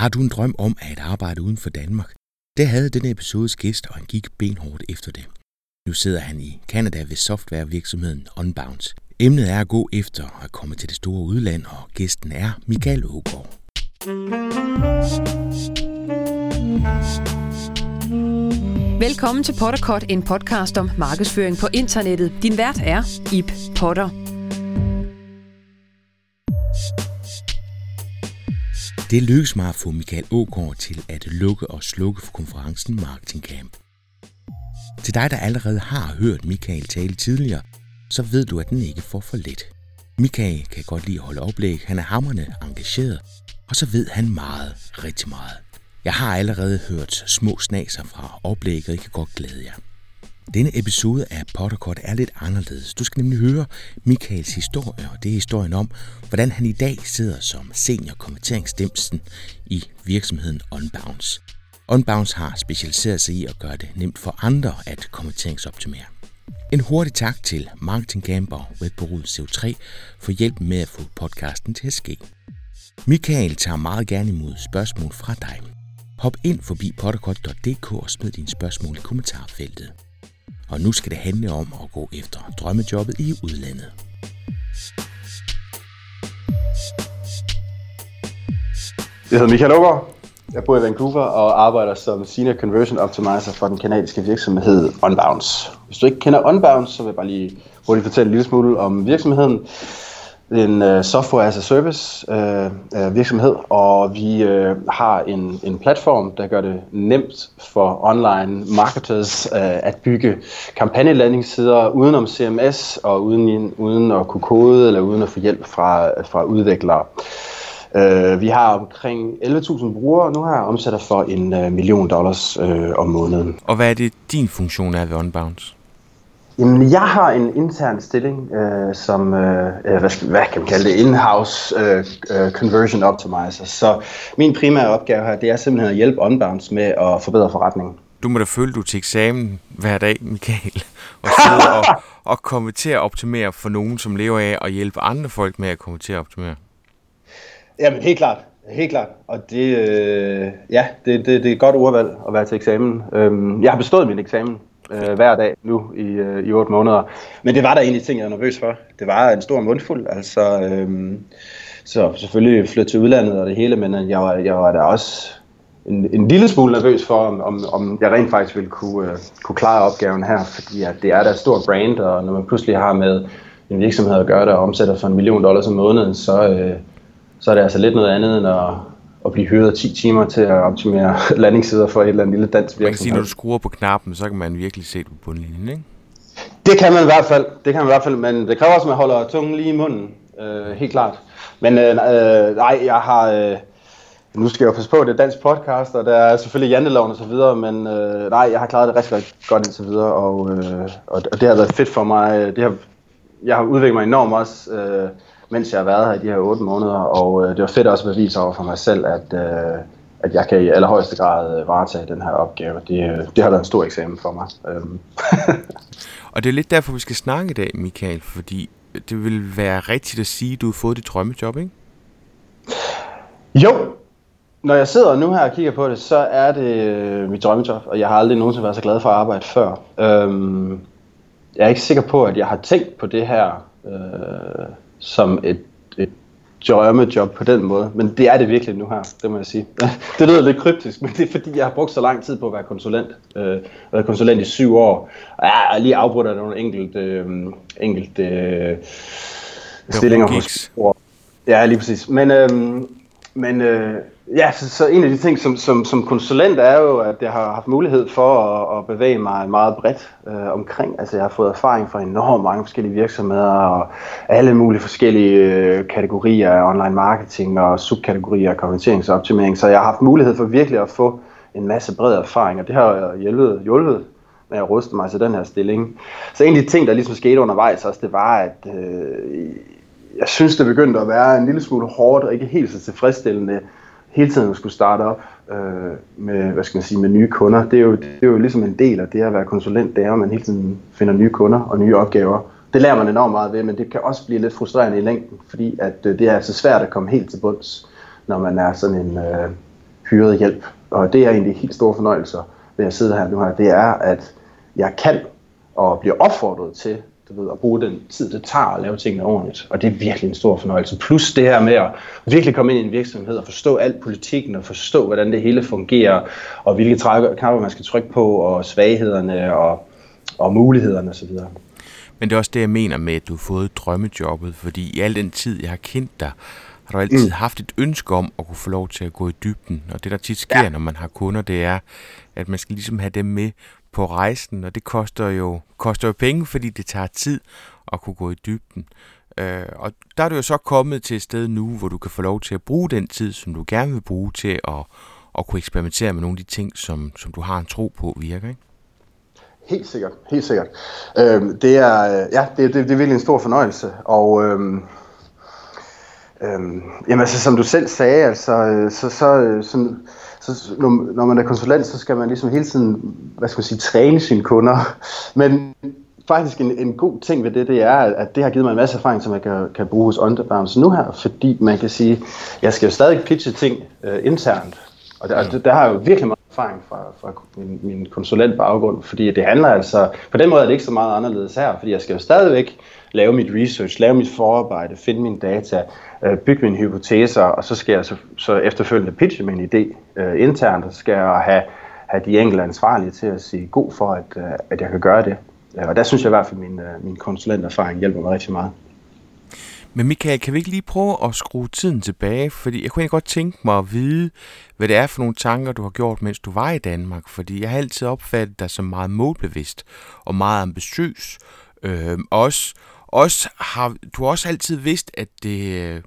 Har du en drøm om at arbejde uden for Danmark? Det havde denne episodes gæst, og han gik benhårdt efter det. Nu sidder han i Canada ved softwarevirksomheden Unbounce. Emnet er at gå efter at komme til det store udland, og gæsten er Michael Ågaard. Velkommen til Potterkort, en podcast om markedsføring på internettet. Din vært er Ip Potter. Det lykkedes mig at få Michael Ågaard til at lukke og slukke for konferencen Marketing Camp. Til dig, der allerede har hørt Michael tale tidligere, så ved du, at den ikke får for let. Michael kan godt lide at holde oplæg, han er hammerne engageret, og så ved han meget, rigtig meget. Jeg har allerede hørt små snaser fra oplægget, og I kan godt glæde jer. Denne episode af Potterkort er lidt anderledes. Du skal nemlig høre Michaels historie, og det er historien om, hvordan han i dag sidder som senior konverteringsstemsen i virksomheden Unbounce. Unbounce har specialiseret sig i at gøre det nemt for andre at konverteringsoptimere. En hurtig tak til Marketing Gamber og webbureauet CO3 for hjælp med at få podcasten til at ske. Michael tager meget gerne imod spørgsmål fra dig. Hop ind forbi potterkort.dk og smid dine spørgsmål i kommentarfeltet. Og nu skal det handle om at gå efter drømmejobbet i udlandet. Jeg hedder Michael Ågaard. Jeg bor i Vancouver og arbejder som Senior Conversion Optimizer for den kanadiske virksomhed Unbounce. Hvis du ikke kender Unbounce, så vil jeg bare lige hurtigt fortælle en lille smule om virksomheden. En uh, software as a service uh, uh, virksomhed, og vi uh, har en, en platform, der gør det nemt for online marketers uh, at bygge kampagnelandingssider udenom CMS og uden, uden at kunne kode eller uden at få hjælp fra, fra udviklere. Uh, vi har omkring 11.000 brugere og nu her, omsætter for en uh, million dollars uh, om måneden. Og hvad er det, din funktion er ved Unbounce? Jamen, jeg har en intern stilling, øh, som, øh, hvad, skal, hvad kan man kalde det, in-house øh, conversion optimizer. Så min primære opgave her, det er simpelthen at hjælpe Unbounce med at forbedre forretningen. Du må da føle, du til eksamen hver dag, Michael, og og, og komme til at optimere for nogen, som lever af at hjælpe andre folk med at komme til at optimere. Jamen, helt klart. Helt klart, og det, øh, ja, det, det, det er et godt ordvalg at være til eksamen. Øhm, jeg har bestået min eksamen øh, hver dag nu i, øh, i 8 måneder. Men det var der egentlig ting, jeg var nervøs for. Det var en stor mundfuld, altså... Øh, så selvfølgelig flytte til udlandet og det hele, men øh, jeg var, jeg var da også en, en lille smule nervøs for, om, om, om jeg rent faktisk ville kunne, øh, kunne klare opgaven her, fordi at det er da et stort brand, og når man pludselig har med en virksomhed at gøre, der omsætter for en million dollars om måneden, så, øh, så er det altså lidt noget andet end at, at blive hyret 10 timer til at optimere landingssider for et eller andet lille dansk virksomhed. Man kan sige, når du skruer på knappen, så kan man virkelig se det på bundlinjen, ikke? Det kan man i hvert fald, det kan man i hvert fald, men det kræver også, at man holder tungen lige i munden, øh, helt klart. Men øh, øh, nej, jeg har, øh, nu skal jeg jo passe på, det er dansk podcast, og der er selvfølgelig janteloven og så videre, men øh, nej, jeg har klaret det rigtig, rigtig godt indtil videre, og, øh, og, og det har været fedt for mig. Det har, jeg har udviklet mig enormt også, øh, mens jeg har været her i de her otte måneder, og øh, det var fedt også at bevise over for mig selv, at, øh, at jeg kan i allerhøjeste grad øh, varetage den her opgave. Det, øh, det har været en stor eksamen for mig. Øhm. og det er lidt derfor, vi skal snakke i dag, Michael, fordi det vil være rigtigt at sige, at du har fået dit drømmejob, ikke? Jo, når jeg sidder nu her og kigger på det, så er det øh, mit drømmejob, og jeg har aldrig nogensinde været så glad for at arbejde før. Øhm, jeg er ikke sikker på, at jeg har tænkt på det her øh, som et, et drømmejob på den måde, men det er det virkelig nu her, det må jeg sige. Det lyder lidt kryptisk, men det er fordi, jeg har brugt så lang tid på at være konsulent. Øh, været konsulent i syv år, og jeg har lige afbrudt af nogle enkelte, øh, enkelte øh, stillinger hos Ja, lige præcis. Men, øh, men øh, ja, så, så en af de ting som, som, som konsulent er jo, at jeg har haft mulighed for at, at bevæge mig meget bredt øh, omkring. Altså jeg har fået erfaring fra enormt mange forskellige virksomheder og alle mulige forskellige øh, kategorier af online marketing og subkategorier af konverteringsoptimering. Så jeg har haft mulighed for virkelig at få en masse bred erfaring, og det har hjulpet, hjulpet med at ruste mig til den her stilling. Så en af de ting, der ligesom skete undervejs også, det var, at øh, jeg synes, det begyndte at være en lille smule hårdt og ikke helt så tilfredsstillende hele tiden at skulle starte op øh, med, hvad skal man sige, med nye kunder. Det er, jo, det er jo ligesom en del af det at være konsulent, det er, at man hele tiden finder nye kunder og nye opgaver. Det lærer man enormt meget ved, men det kan også blive lidt frustrerende i længden, fordi at øh, det er altså svært at komme helt til bunds, når man er sådan en, øh, hyret hjælp. Og det er egentlig helt store fornøjelser ved at sidde her nu her, det er, at jeg kan og bliver opfordret til du ved, at bruge den tid, det tager at lave tingene ordentligt. Og det er virkelig en stor fornøjelse. Plus det her med at virkelig komme ind i en virksomhed og forstå alt politikken og forstå, hvordan det hele fungerer, og hvilke knapper man skal trykke på, og svaghederne og, og mulighederne osv. Men det er også det, jeg mener med, at du har fået drømmejobbet, fordi i al den tid, jeg har kendt dig, har du altid mm. haft et ønske om at kunne få lov til at gå i dybden. Og det, der tit sker, ja. når man har kunder, det er, at man skal ligesom have dem med på rejsen, og det koster jo, koster jo penge, fordi det tager tid at kunne gå i dybden. Øh, og der er du jo så kommet til et sted nu, hvor du kan få lov til at bruge den tid, som du gerne vil bruge til at, at kunne eksperimentere med nogle af de ting, som, som du har en tro på virker, ikke? Helt sikkert, helt sikkert. Øhm, det er, ja, det, det, det er virkelig en stor fornøjelse, og øhm, øhm, jamen altså, som du selv sagde, altså, øh, så, så, øh, sådan, så når, når man er konsulent, så skal man ligesom hele tiden, hvad skal man sige, træne sine kunder. Men faktisk en, en god ting ved det, det er, at det har givet mig en masse erfaring, som jeg kan, kan bruge hos Underbounds nu her, fordi man kan sige, jeg skal jo stadig pitche ting øh, internt, og der, der, der har jeg jo virkelig meget erfaring fra, fra min, min konsulentbaggrund, fordi det handler altså, på den måde er det ikke så meget anderledes her, fordi jeg skal jo stadigvæk lave mit research, lave mit forarbejde, finde mine data, øh, bygge mine hypoteser, og så skal jeg så, så efterfølgende pitche min idé øh, internt, og så skal jeg have, have de enkelte ansvarlige til at sige god for, at, øh, at jeg kan gøre det. Øh, og der synes jeg i hvert fald, at min, øh, min konsulenterfaring hjælper mig rigtig meget. Men Michael, kan vi ikke lige prøve at skrue tiden tilbage? Fordi jeg kunne egentlig godt tænke mig at vide, hvad det er for nogle tanker, du har gjort, mens du var i Danmark. Fordi jeg har altid opfattet dig som meget målbevidst og meget ambitiøs. Øh, også, også har, du har også altid vidst, at det, øh,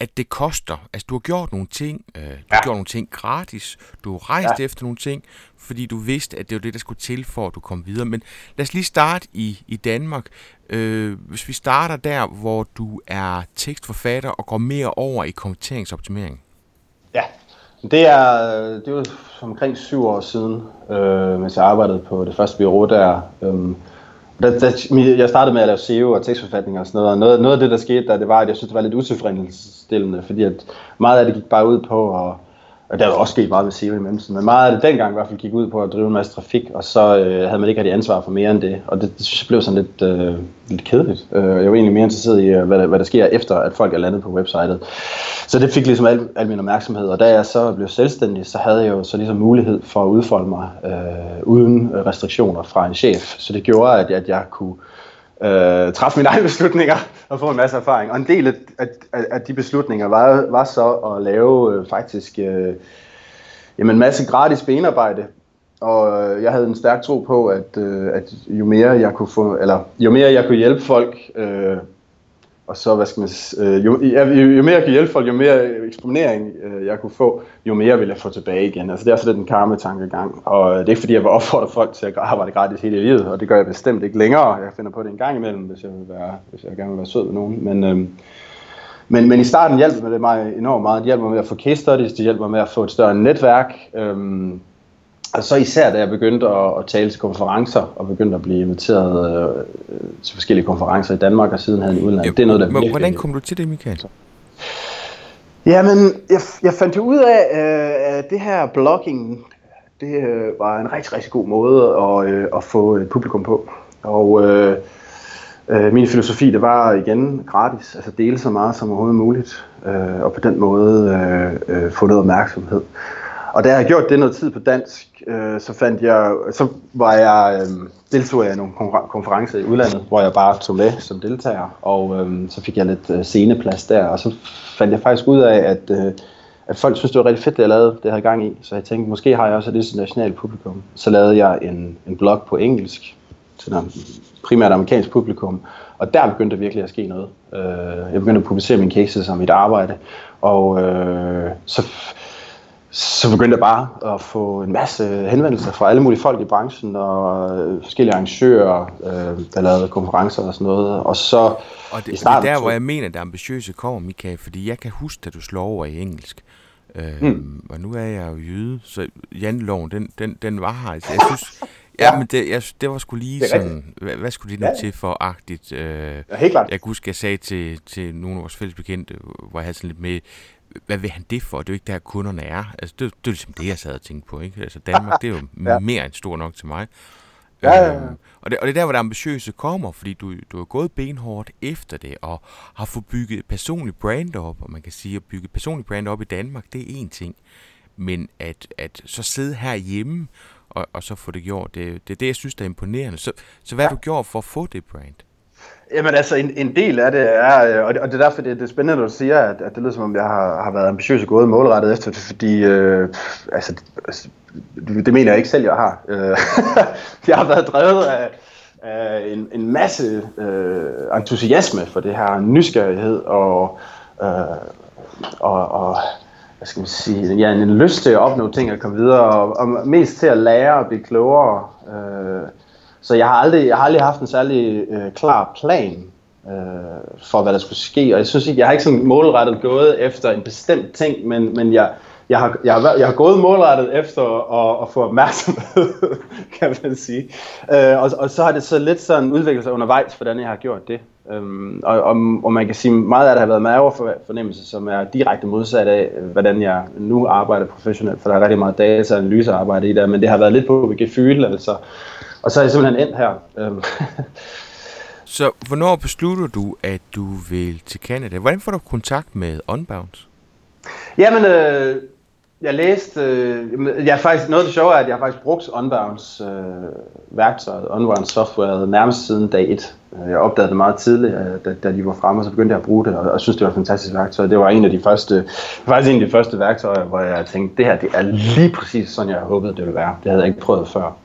at det koster. Altså, du har gjort nogle ting, øh, du ja. har gjort nogle ting gratis, du har rejst ja. efter nogle ting, fordi du vidste, at det var det, der skulle til for, at du kom videre. Men lad os lige starte i, i Danmark. Øh, hvis vi starter der, hvor du er tekstforfatter og går mere over i kommenteringsoptimering. Ja, det er, det var omkring syv år siden, øh, mens jeg arbejdede på det første bureau der. Øh, der, der, jeg startede med at lave SEO og tekstforfatning og sådan noget, og noget, noget af det, der skete der, det var, at jeg synes, det var lidt utilfredsstillende, fordi at meget af det gik bare ud på at og der er også sket meget med SEO i mellemtiden, men meget af det dengang i hvert fald gik ud på at drive en masse trafik, og så øh, havde man ikke rigtig ansvar for mere end det, og det, det blev sådan lidt, øh, lidt kedeligt. Øh, jeg var egentlig mere interesseret i, øh, hvad der, hvad der sker efter, at folk er landet på websitet. Så det fik ligesom al, al min opmærksomhed, og da jeg så blev selvstændig, så havde jeg jo så ligesom mulighed for at udfolde mig øh, uden restriktioner fra en chef, så det gjorde, at, at jeg kunne øh, øh, træffe mine egne beslutninger og få en masse erfaring. Og en del af, af, af de beslutninger var, var så at lave øh, faktisk øh, jamen, en masse gratis benarbejde. Og øh, jeg havde en stærk tro på, at, øh, at jo mere jeg kunne få, eller jo mere jeg kunne hjælpe folk øh, og så, hvad skal man øh, jo, jo, jo mere jeg kan hjælpe folk, jo mere øh, eksponering øh, jeg kunne få, jo mere vil jeg få tilbage igen. Altså det er sådan lidt en karma-tankegang, og øh, det er ikke fordi, jeg vil opfordre folk til at arbejde gratis hele livet, og det gør jeg bestemt ikke længere. Jeg finder på det en gang imellem, hvis jeg, vil være, hvis jeg gerne vil være sød med nogen. Men, øh, men, men i starten hjalp det mig enormt meget. Det hjælper mig med at få case studies, det hjælper mig med at få et større netværk. Øh, og så især da jeg begyndte at, at tale til konferencer, og begyndte at blive inviteret øh, til forskellige konferencer i Danmark, og siden havde en udland. Ja, det er noget, der virkelig... Hvordan kom du til det, Michael? Jamen, jeg, jeg fandt jo ud af, øh, at det her blogging, det øh, var en rigtig, rigtig god måde at, øh, at få et publikum på. Og øh, øh, min filosofi, det var igen gratis, altså dele så meget som overhovedet muligt, øh, og på den måde øh, øh, få noget opmærksomhed. Og da jeg har gjort det noget tid på dansk, øh, så fandt jeg, så var jeg, øh, deltog jeg i nogle konferencer i udlandet, hvor jeg bare tog med som deltager, og øh, så fik jeg lidt øh, sceneplads der, og så fandt jeg faktisk ud af, at, øh, at folk synes det var rigtig fedt, det jeg lavede, det jeg havde gang i, så jeg tænkte, måske har jeg også et internationalt publikum. Så lavede jeg en, en blog på engelsk, til den primært amerikansk publikum, og der begyndte virkelig at ske noget. Øh, jeg begyndte at publicere mine cases om mit arbejde, og øh, så så begyndte jeg bare at få en masse henvendelser fra alle mulige folk i branchen og øh, forskellige arrangører, øh, der lavede konferencer og sådan noget. Og så og det, i starten, det er der, hvor jeg mener, at det ambitiøse kommer, Michael, fordi jeg kan huske, at du slår over i engelsk. Øh, mm. Og nu er jeg jo jøde, så janteloven, den, den, den var her. Altså, jeg synes, ja, ja, men det, jeg, det var sgu lige sådan, hvad, hvad skulle det nu ja. til for agtigt? Øh, ja, helt klart. Jeg kunne huske, jeg sagde til, til nogle af vores fælles bekendte, hvor jeg havde sådan lidt med, hvad vil han det for? Det er jo ikke der, kunderne er. Altså, det, det er ligesom det, jeg sad og tænkte på. Ikke? Altså, Danmark, det er jo ja. mere end stor nok til mig. Ja, ja, ja. Øhm, og, det, og det er der, hvor det ambitiøse kommer, fordi du, du har gået benhårdt efter det, og har fået bygget et personligt brand op, og man kan sige, at bygge et personligt brand op i Danmark, det er en ting. Men at, at så sidde herhjemme, og, og så få det gjort, det, det er det, jeg synes, der er imponerende. Så, så hvad har du gjort for at få det brand? Jamen altså, en, en del af det er, øh, og det, og det er derfor, det, det er spændende, at du siger, at, at det lyder som om, jeg har, har været ambitiøs og gået målrettet efter det, fordi øh, altså, altså, det mener jeg ikke selv, jeg har. Øh, jeg har været drevet af, af en, en masse øh, entusiasme for det her, nysgerrighed og, øh, og, og hvad skal man sige, ja, en lyst til at opnå ting og komme videre, og, og mest til at lære og blive klogere. Øh, så jeg har aldrig, jeg har aldrig haft en særlig øh, klar plan øh, for, hvad der skulle ske, og jeg synes ikke, jeg har ikke sådan målrettet gået efter en bestemt ting, men, men jeg, jeg har, jeg, har, jeg har gået målrettet efter at, at få opmærksomhed, kan man sige. Øh, og, og så har det så lidt sådan udviklet sig undervejs, hvordan jeg har gjort det. Øhm, og, og, og man kan sige, meget af det har været mavefornemmelse, som er direkte modsat af, hvordan jeg nu arbejder professionelt, for der er rigtig meget data og analysearbejde i det, men det har været lidt på gefyl, altså. Og så er jeg simpelthen endt her. Øhm. så hvornår beslutter du, at du vil til Canada? Hvordan får du kontakt med Unbounce? Jamen, øh, jeg læste, øh, jeg faktisk, noget af det sjove er, at jeg har faktisk brugt Unbounce øh, værktøjet, Unbounce software, nærmest siden dag 1. Øh, jeg opdagede det meget tidligt, øh, da, da de var fremme, og så begyndte jeg at bruge det, og, og synes, det var et fantastisk værktøj. Det var en af de første, faktisk en af de første værktøjer, hvor jeg tænkte, det her det er lige præcis sådan, jeg håbede, det ville være. Det havde jeg ikke prøvet før.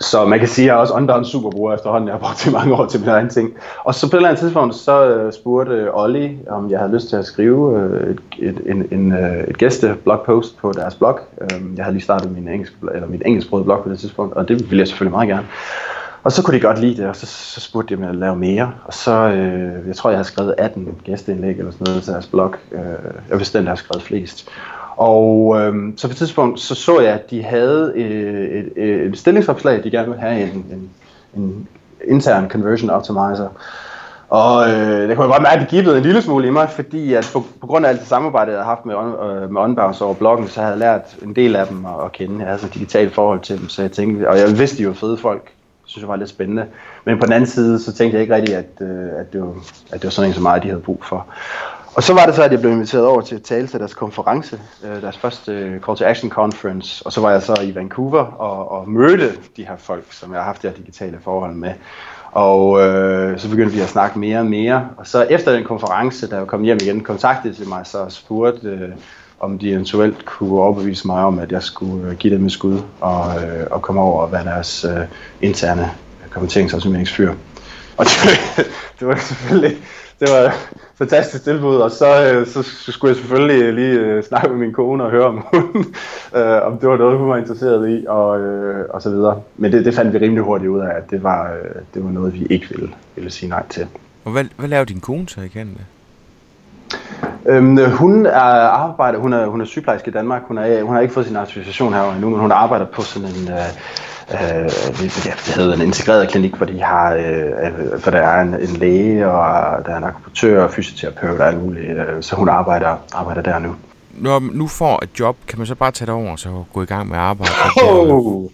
Så man kan sige, at jeg er også online superbruger efterhånden. Jeg har brugt det mange år til min egen ting. Og så på et eller andet tidspunkt, så øh, spurgte Olli, om jeg havde lyst til at skrive øh, et, et, en, en, øh, et gæste-blogpost på deres blog. Øhm, jeg havde lige startet min engelsk, eller mit engelsksprogede blog på det tidspunkt, og det ville jeg selvfølgelig meget gerne. Og så kunne de godt lide det, og så, så spurgte de mig at lave mere. Og så, øh, jeg tror, jeg har skrevet 18 gæsteindlæg eller sådan noget til deres blog. Øh, jeg vidste, den der har skrevet flest. Og øh, så på et tidspunkt, så så jeg, at de havde øh, et, øh, et, et stillingsopslag, de gerne ville have en, en, en intern conversion optimizer. Og øh, det kunne jeg godt mærke, at det gibbede en lille smule i mig, fordi at på, på grund af alt det samarbejde, jeg havde haft med, on, øh, med Unbounce over bloggen, så havde jeg lært en del af dem at, at kende. Jeg havde sådan et digitalt forhold til dem, så jeg tænkte, og jeg vidste, de var fede folk. Det synes jeg var lidt spændende. Men på den anden side, så tænkte jeg ikke rigtigt, at, øh, at, det, var, at det var sådan en så meget, de havde brug for. Og så var det så, at jeg blev inviteret over til at tale til deres konference, øh, deres første øh, Call to Action Conference, og så var jeg så i Vancouver og, og mødte de her folk, som jeg har haft det her digitale forhold med. Og øh, så begyndte vi at snakke mere og mere, og så efter den konference, da jeg kom hjem igen, kontaktede de mig så og spurgte, øh, om de eventuelt kunne overbevise mig om, at jeg skulle øh, give dem et skud og, øh, og komme over og være deres øh, interne kommenterings- Og det, det var selvfølgelig det var et fantastisk tilbud, og så, øh, så, så skulle jeg selvfølgelig lige øh, snakke med min kone og høre, om, hun, øh, om det var noget, hun var interesseret i, og, og så videre. Men det, det fandt vi rimelig hurtigt ud af, at det var, det var noget, vi ikke ville, ville sige nej til. Og hvad, hvad laver din kone så i Canada? Øhm, hun er arbejder, hun er, hun er sygeplejerske i Danmark. Hun, er, hun har ikke fået sin autorisation her endnu, men hun arbejder på sådan en, øh, øh, det hedder en integreret klinik, hvor de har, øh, for der er en, en læge, og der er en akupunktør og fysioterapeut og alt muligt, øh, så hun arbejder, arbejder der nu. Når man nu får et job, kan man så bare tage det over og så gå i gang med arbejde? Oh.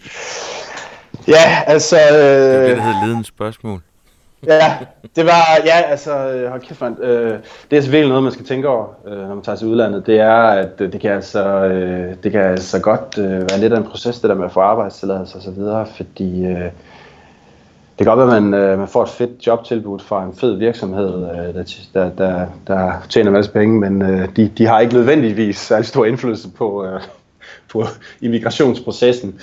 Ja, altså... Øh, det er det, der hedder ledende spørgsmål ja, det var, ja, altså, øh, hold kæft, man, øh, det er selvfølgelig noget, man skal tænke over, øh, når man tager til udlandet, det er, at øh, det kan altså, øh, det kan altså godt øh, være lidt af en proces, det der med at få arbejdstilladelse og så videre, fordi øh, det kan godt være, at man, øh, man får et fedt jobtilbud fra en fed virksomhed, øh, der, der, der, der tjener en masse penge, men øh, de, de har ikke nødvendigvis særlig stor indflydelse på, øh, på immigrationsprocessen.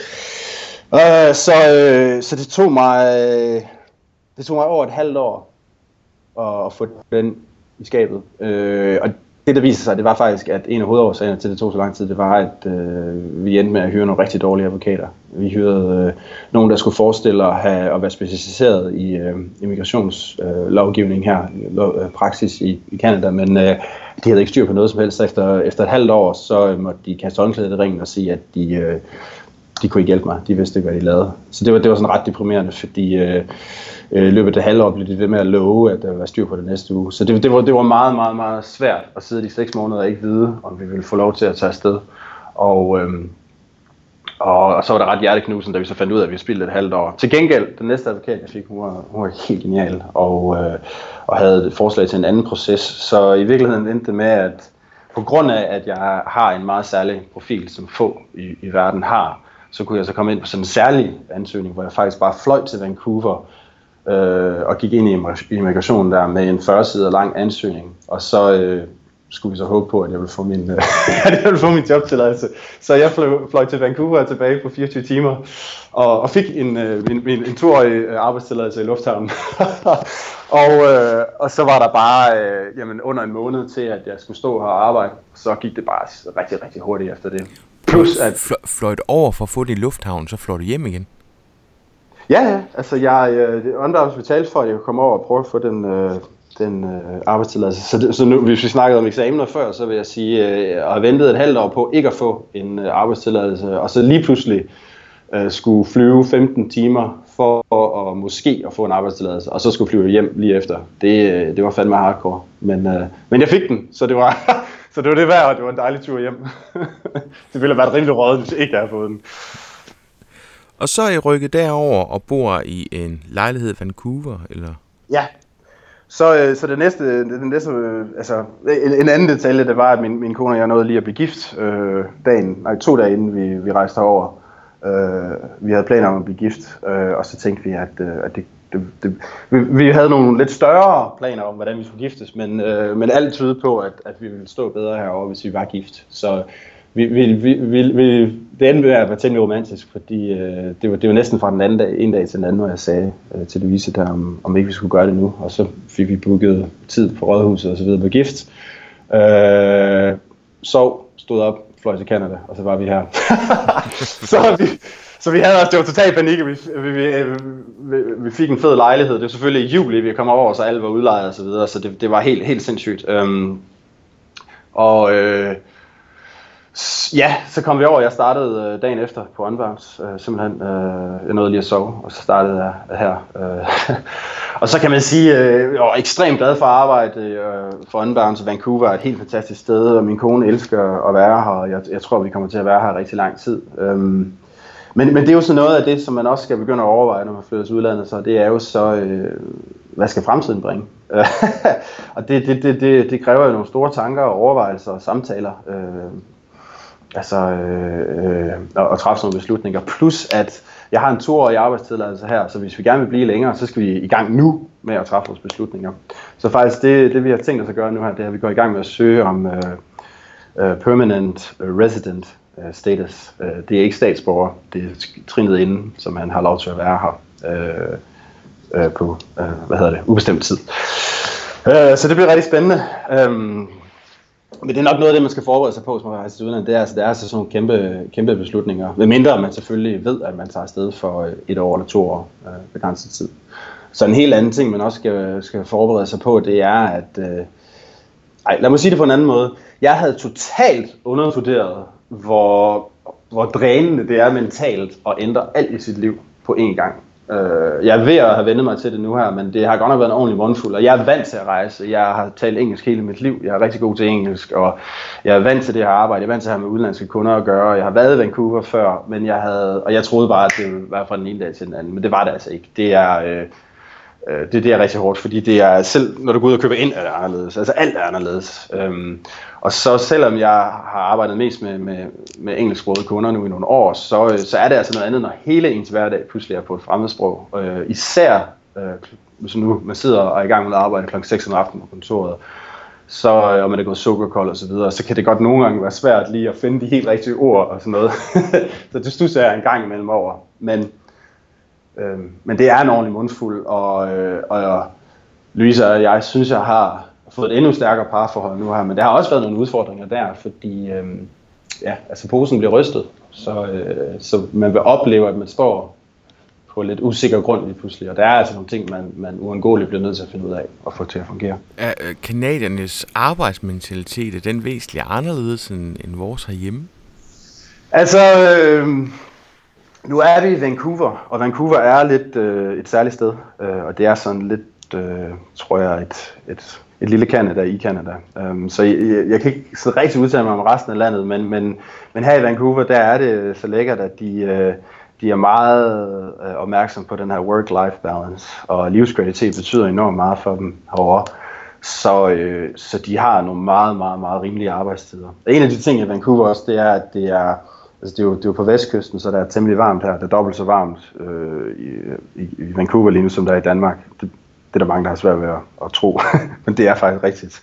Øh, så, øh, så det tog mig... Øh, det tog mig over et halvt år at, at få den i skabet. Øh, og det, der viser sig, det var faktisk, at en af hovedårsagerne til, at det tog så lang tid, det var, at øh, vi endte med at hyre nogle rigtig dårlige advokater. Vi hyrede øh, nogen, der skulle forestille at, have, at være specialiseret i øh, immigrationslovgivning øh, her, lov, øh, praksis i, i Canada, men øh, de havde ikke styr på noget som helst. Efter, efter et halvt år, så øh, måtte de kaste håndklædet i ringen og sige, at de, øh, de kunne ikke hjælpe mig. De vidste ikke, hvad de lavede. Så det var, det var sådan ret deprimerende, fordi øh, øh, løbet af halvår blev de ved med at love, at øh, der var styr på det næste uge. Så det, det, var, det var meget, meget, meget svært at sidde de seks måneder og ikke vide, om vi ville få lov til at tage afsted. Og, øh, og, og så var det ret hjerteknusen, da vi så fandt ud af, at vi spildte et halvt år. Til gengæld, den næste advokat, jeg fik, hun var, hun var helt genial, og, øh, og havde et forslag til en anden proces. Så i virkeligheden endte det med, at på grund af, at jeg har en meget særlig profil, som få i, i verden har, så kunne jeg så komme ind på sådan en særlig ansøgning, hvor jeg faktisk bare fløj til Vancouver øh, og gik ind i immigrationen der med en 40 sider lang ansøgning. Og så øh, skulle vi så håbe på, at jeg ville få min, øh, at jeg ville få min jobtilladelse. Så jeg fløj, fløj til Vancouver tilbage på 24 timer og, og fik en, øh, en, en, en toårig øh, arbejdstilladelse i lufthavnen. og, øh, og så var der bare øh, jamen, under en måned til, at jeg skulle stå her og arbejde. Så gik det bare rigtig, rigtig hurtigt efter det. Plus at... Fl- fløj du over for at få det i lufthavnen, så fløj du hjem igen? Ja, ja. Altså, jeg, øh, Underarms betalte for, at jeg kunne komme over og prøve at få den, øh, den øh, arbejdstilladelse. Så, det, så nu, hvis vi snakkede om eksamener før, så vil jeg sige, øh, at have ventet et halvt år på ikke at få en øh, arbejdstilladelse, og så lige pludselig øh, skulle flyve 15 timer for at, og måske at få en arbejdstilladelse, og så skulle flyve hjem lige efter. Det, øh, det var fandme hardcore. Men, øh, men jeg fik den, så det var, så det var det værd, og det var en dejlig tur hjem. det ville have været rimelig rådet, hvis ikke jeg havde fået den. Og så er I rykket derover og bor i en lejlighed i Vancouver, eller? Ja, så, øh, så det næste, det næste øh, altså, en, en anden detalje, det var, at min, min kone og jeg nåede lige at blive gift øh, dagen, nej, to dage inden vi, vi rejste herover. Øh, vi havde planer om at blive gift, øh, og så tænkte vi, at, øh, at det, det, det, vi, vi havde nogle lidt større planer om, hvordan vi skulle giftes, men, øh, men alt tyder på, at, at vi ville stå bedre herovre, hvis vi var gift. Så vi, vi, vi, vi, vi, det endte med at være temmelig romantisk, fordi øh, det, var, det var næsten fra den anden dag, en dag til den anden, hvor jeg sagde øh, til Louise der, om, om ikke vi skulle gøre det nu. Og så fik vi booket tid på rådhuset og så videre på gift. Øh, sov, stod op, fløj til Canada, og så var vi her. så, vi, så vi havde også, det var totalt panik, vi, vi, vi, vi, fik en fed lejlighed. Det var selvfølgelig i juli, vi kom over, så alle var udlejet og så videre, så det, det var helt, helt sindssygt. Øhm, og øh, Ja, så kom vi over. Jeg startede øh, dagen efter på Unbounce. Øh, simpelthen, øh, jeg nåede lige at sove, og så startede jeg her. Øh. og så kan man sige, øh, jeg var ekstremt glad for at arbejde øh, for Unbounce. Vancouver er et helt fantastisk sted, og min kone elsker at være her, og jeg, jeg tror, vi kommer til at være her rigtig lang tid. Øh, men, men det er jo så noget af det, som man også skal begynde at overveje, når man flytter til udlandet, så det er jo så, øh, hvad skal fremtiden bringe? og det, det, det, det, det kræver jo nogle store tanker og overvejelser og samtaler. Øh, altså, øh, øh, at, træffe nogle beslutninger. Plus at jeg har en toårig arbejdstilladelse her, så hvis vi gerne vil blive længere, så skal vi i gang nu med at træffe vores beslutninger. Så faktisk det, det vi har tænkt os at gøre nu her, det er, at vi går i gang med at søge om øh, øh permanent øh, resident uh, status. Øh, det er ikke statsborger, det er trinet inden, som man har lov til at være her uh, på, hvad hedder det, ubestemt tid. Så det bliver rigtig spændende. Um, men det er nok noget af det, man skal forberede sig på, hvis man rejser til udlandet. Det er, altså, det er altså sådan nogle kæmpe, kæmpe beslutninger. Ved mindre man selvfølgelig ved, at man tager afsted for et år eller to år øh, begrænset tid. Så en helt anden ting, man også skal, skal forberede sig på, det er, at... Øh, ej, lad mig sige det på en anden måde. Jeg havde totalt undervurderet, hvor, hvor drænende det er mentalt at ændre alt i sit liv på én gang. Øh, jeg er ved at have vendt mig til det nu her, men det har godt nok været en ordentlig mundfuld, og jeg er vant til at rejse. Jeg har talt engelsk hele mit liv. Jeg er rigtig god til engelsk, og jeg er vant til det her arbejde. Jeg er vant til at have med udenlandske kunder at gøre. Jeg har været i Vancouver før, men jeg havde, og jeg troede bare, at det ville være fra den ene dag til den anden, men det var det altså ikke. Det er, øh, øh det, det er rigtig hårdt, fordi det er selv, når du går ud og køber ind, er det anderledes. Altså alt er anderledes. Øhm, og så selvom jeg har arbejdet mest med, med, med engelsksprogede kunder nu i nogle år, så, øh, så er det altså noget andet, når hele ens hverdag pludselig er på et fremmedsprog. Øh, især øh, hvis nu man sidder og er i gang med at arbejde kl. 6 om aftenen på kontoret, så, øh, om og man er gået sukkerkold og så videre, så kan det godt nogle gange være svært lige at finde de helt rigtige ord og sådan noget. så det stusser jeg en gang imellem over. Men, øh, men det er en ordentlig mundfuld, og, øh, og Louise og jeg synes, jeg har fået et endnu stærkere parforhold nu her, men der har også været nogle udfordringer der, fordi øh, ja, altså posen bliver rystet, så, øh, så man vil opleve, at man står på lidt usikker grund lige pludselig, og der er altså nogle ting, man, man uundgåeligt bliver nødt til at finde ud af og få til at fungere. Er øh, kanadiernes arbejdsmentalitet, er den væsentligt anderledes end, end vores herhjemme? Altså, øh, nu er vi i Vancouver, og Vancouver er lidt øh, et særligt sted, øh, og det er sådan lidt, øh, tror jeg, et, et, et lille Canada i Canada. Um, så jeg, jeg kan ikke så rigtig udtale mig om resten af landet, men, men, men her i Vancouver, der er det så lækkert, at de, øh, de er meget øh, opmærksom på den her work-life balance, og livskvalitet betyder enormt meget for dem herovre. Så, øh, så de har nogle meget, meget, meget rimelige arbejdstider. En af de ting i Vancouver også, det er, at det er, altså det er, jo, det er jo på vestkysten, så der er temmelig varmt her. Det er dobbelt så varmt øh, i, i, Vancouver lige nu, som der er i Danmark. Det, det er der mange, der har svært ved at, at tro, men det er faktisk rigtigt.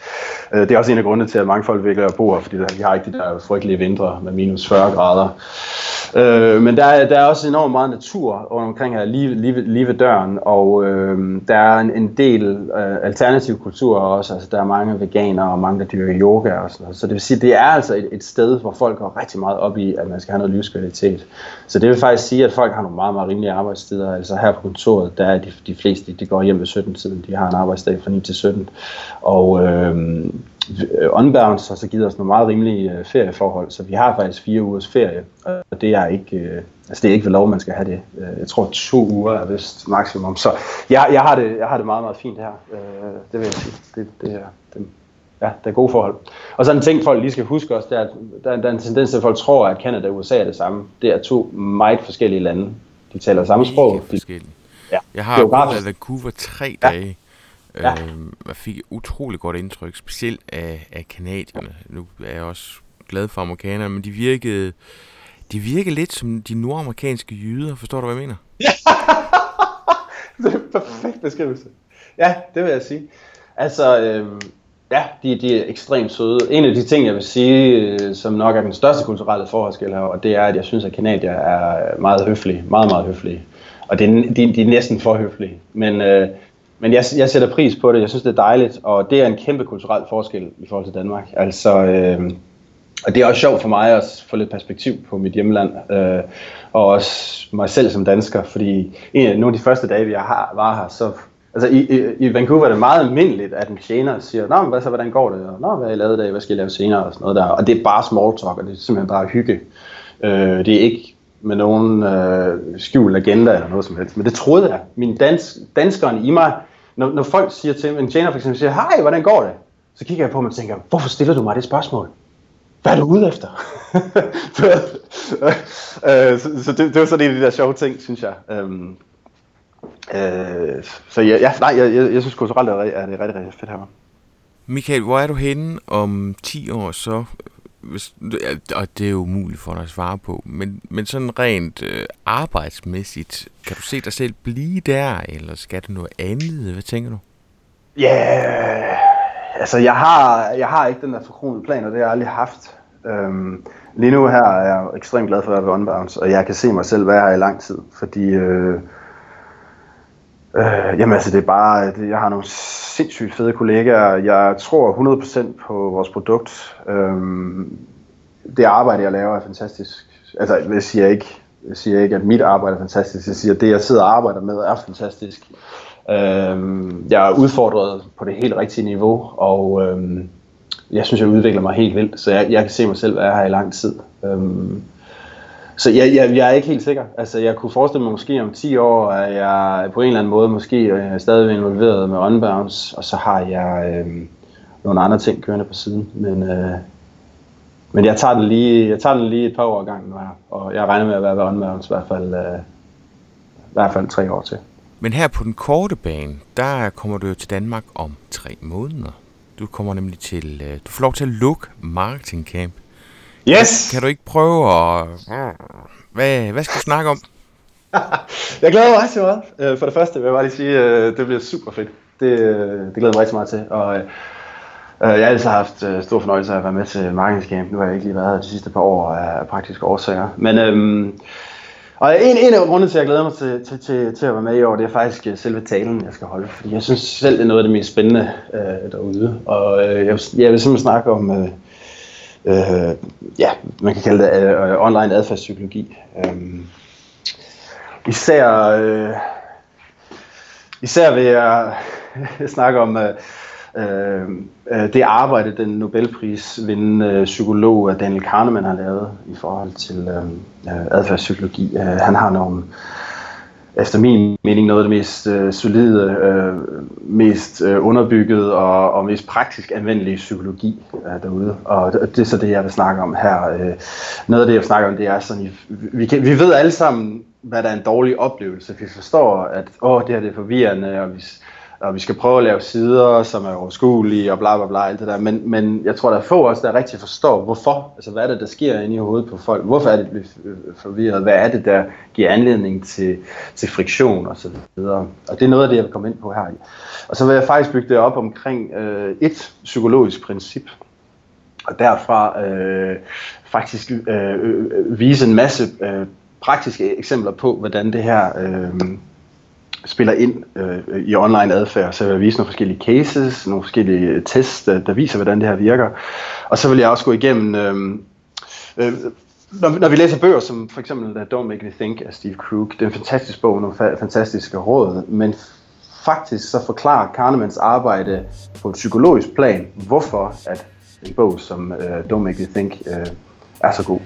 Øh, det er også en af grundene til, at mange folk vælger at bo her, fordi vi har ikke de der frygtelige vintre med minus 40 grader. Øh, men der er, der er også enormt meget natur rundt omkring her, lige, lige, lige ved døren, og øh, der er en, en del øh, alternativ kultur også. Altså, der er mange veganere og mange, der dyrker yoga og sådan noget. Så det vil sige, det er altså et, et sted, hvor folk går rigtig meget op i, at man skal have noget livskvalitet. Så det vil faktisk sige, at folk har nogle meget, meget rimelige arbejdstider. Altså her på kontoret, der er de, de fleste, de går hjem ved 17-tiden. De har en arbejdsdag fra 9 til 17. Og øh, Unbounce har så givet os nogle meget rimelige øh, ferieforhold, så vi har faktisk fire ugers ferie, og det er ikke, øh, altså det er ikke ved lov, man skal have det. Øh, jeg tror to uger er vist maksimum, så jeg, jeg, har, det, jeg har det meget, meget fint her, øh, det vil jeg sige. Det, det, er, det, ja, det er gode forhold. Og så en ting, folk lige skal huske også, det er, at der, der er en tendens til, at folk tror, at Canada og USA er det samme. Det er to meget forskellige lande. De taler samme sprog. De, ja, jeg har i Vancouver tre dage, Ja. Øh, jeg fik et utroligt godt indtryk, specielt af, af kanadierne. Nu er jeg også glad for amerikanerne, men de virkede, de virkede lidt som de nordamerikanske jyder. Forstår du, hvad jeg mener? Ja, det er en perfekt beskrivelse. Ja, det vil jeg sige. Altså, øh, ja, de, de er ekstremt søde. En af de ting, jeg vil sige, øh, som nok er den største kulturelle forskel her, og det er, at jeg synes, at kanadier er meget høflige. Meget, meget høflige. Og det de, de er næsten for høflige. Men øh, men jeg, jeg sætter pris på det. Jeg synes, det er dejligt, og det er en kæmpe kulturel forskel i forhold til Danmark. Altså, øh, og det er også sjovt for mig at få lidt perspektiv på mit hjemland, øh, og også mig selv som dansker, fordi en af nogle af de første dage, vi har, var her, så Altså i, i, i Vancouver er det meget almindeligt, at en tjener siger, Nå, men hvad så, hvordan går det? Og, Nå, hvad har I lavet i dag? Hvad skal I lave senere? Og sådan noget der. Og det er bare small talk, og det er simpelthen bare hygge. Øh, det er ikke med nogen øh, skjult agenda eller noget som helst. Men det troede jeg. Min dans, danskeren i mig, når, når folk siger til en tjener for eksempel, siger, hej, hvordan går det? Så kigger jeg på dem og tænker, hvorfor stiller du mig det spørgsmål? Hvad er du ude efter? Øh, så, så det, det var sådan en af de der sjove ting, synes jeg. Øhm, øh, så ja, ja nej, jeg, jeg, jeg synes kulturelt er, er det rigtig, rigtig fedt her. Michael, hvor er du henne om 10 år så? Hvis, og det er jo umuligt for dig at svare på, men, men sådan rent øh, arbejdsmæssigt, kan du se dig selv blive der, eller skal det noget andet? Hvad tænker du? Ja, yeah, altså jeg har, jeg har ikke den der forkronede plan, og det har jeg aldrig haft. Øhm, lige nu her er jeg ekstremt glad for at være ved Unbounce, og jeg kan se mig selv være her i lang tid, fordi øh, Øh, jamen altså, det er bare, det, jeg har nogle sindssygt fede kollegaer. Jeg tror 100% på vores produkt. Øhm, det arbejde, jeg laver, er fantastisk. Altså, jeg siger ikke, jeg siger ikke, at mit arbejde er fantastisk. Jeg siger, at det, jeg sidder og arbejder med, er fantastisk. Øhm, jeg er udfordret på det helt rigtige niveau, og øhm, jeg synes, jeg udvikler mig helt vildt. Så jeg, jeg kan se mig selv være her i lang tid. Øhm, så jeg, jeg, jeg er ikke helt sikker. Altså, jeg kunne forestille mig måske om 10 år, at jeg på en eller anden måde måske øh, er stadig involveret med Unbounce, og så har jeg øh, nogle andre ting kørende på siden. Men, øh, men jeg, tager den lige, jeg tager den lige et par år gang nu her, og jeg regner med at være ved Unbounce i hvert fald, øh, i hvert fald tre år til. Men her på den korte bane, der kommer du jo til Danmark om tre måneder. Du kommer nemlig til, øh, du får lov til at lukke Marketing Camp Yes! Kan du ikke prøve at... Hvad, hvad skal du snakke om? jeg glæder mig rigtig meget. Øh, for det første vil jeg bare lige sige, at øh, det bliver super fedt. Det, øh, det glæder mig rigtig meget til. Og jeg har altid haft stor fornøjelse af at være med til Marketing Nu har jeg ikke lige været her de sidste par år af praktiske årsager. Men øhm, og en, en af grundene til, at jeg glæder mig til, til, til, til at være med i år, det er faktisk selve talen, jeg skal holde. Fordi jeg synes selv, det er noget af det mest spændende øh, derude. Og øh, jeg, jeg vil simpelthen snakke om... Øh, øh, ja, man kan kalde det øh, online adfærdspsykologi. Øh, især, øh, især vil jeg snakke om, øh, øh, øh, det arbejde, den Nobelprisvindende øh, psykolog øh, Daniel Kahneman har lavet i forhold til øh, adfærdspsykologi. Øh, han har nogle efter min mening noget af det mest øh, solide, øh, mest øh, underbygget og, og mest praktisk anvendelige psykologi øh, derude. Og det, det er så det, jeg vil snakke om her. Øh, noget af det, jeg vil snakke om, det er sådan, vi, kan, vi ved alle sammen, hvad der er en dårlig oplevelse. Vi forstår, at åh, det her det er forvirrende, og vi, og vi skal prøve at lave sider, som er overskuelige og bla bla bla, alt det der. Men, men jeg tror, der er få os, der rigtig forstår, hvorfor, altså hvad er det, der sker inde i hovedet på folk? Hvorfor er det, de øh, forvirret? Hvad er det, der giver anledning til, til friktion og så videre? Og det er noget af det, jeg vil komme ind på her. Og så vil jeg faktisk bygge det op omkring øh, et psykologisk princip, og derfra øh, faktisk øh, øh, øh vise en masse øh, praktiske eksempler på, hvordan det her øh, spiller ind øh, i online adfærd. Så jeg vil vise nogle forskellige cases, nogle forskellige tests, der, der viser, hvordan det her virker. Og så vil jeg også gå igennem... Øh, øh, når, når vi læser bøger som for eksempel uh, Don't Make Me Think af Steve Krug, det er en fantastisk bog, nogle fa- fantastiske råd, men faktisk så forklarer Kahnemans arbejde på et psykologisk plan, hvorfor at en bog som øh, Don't Make Me Think øh, er så god.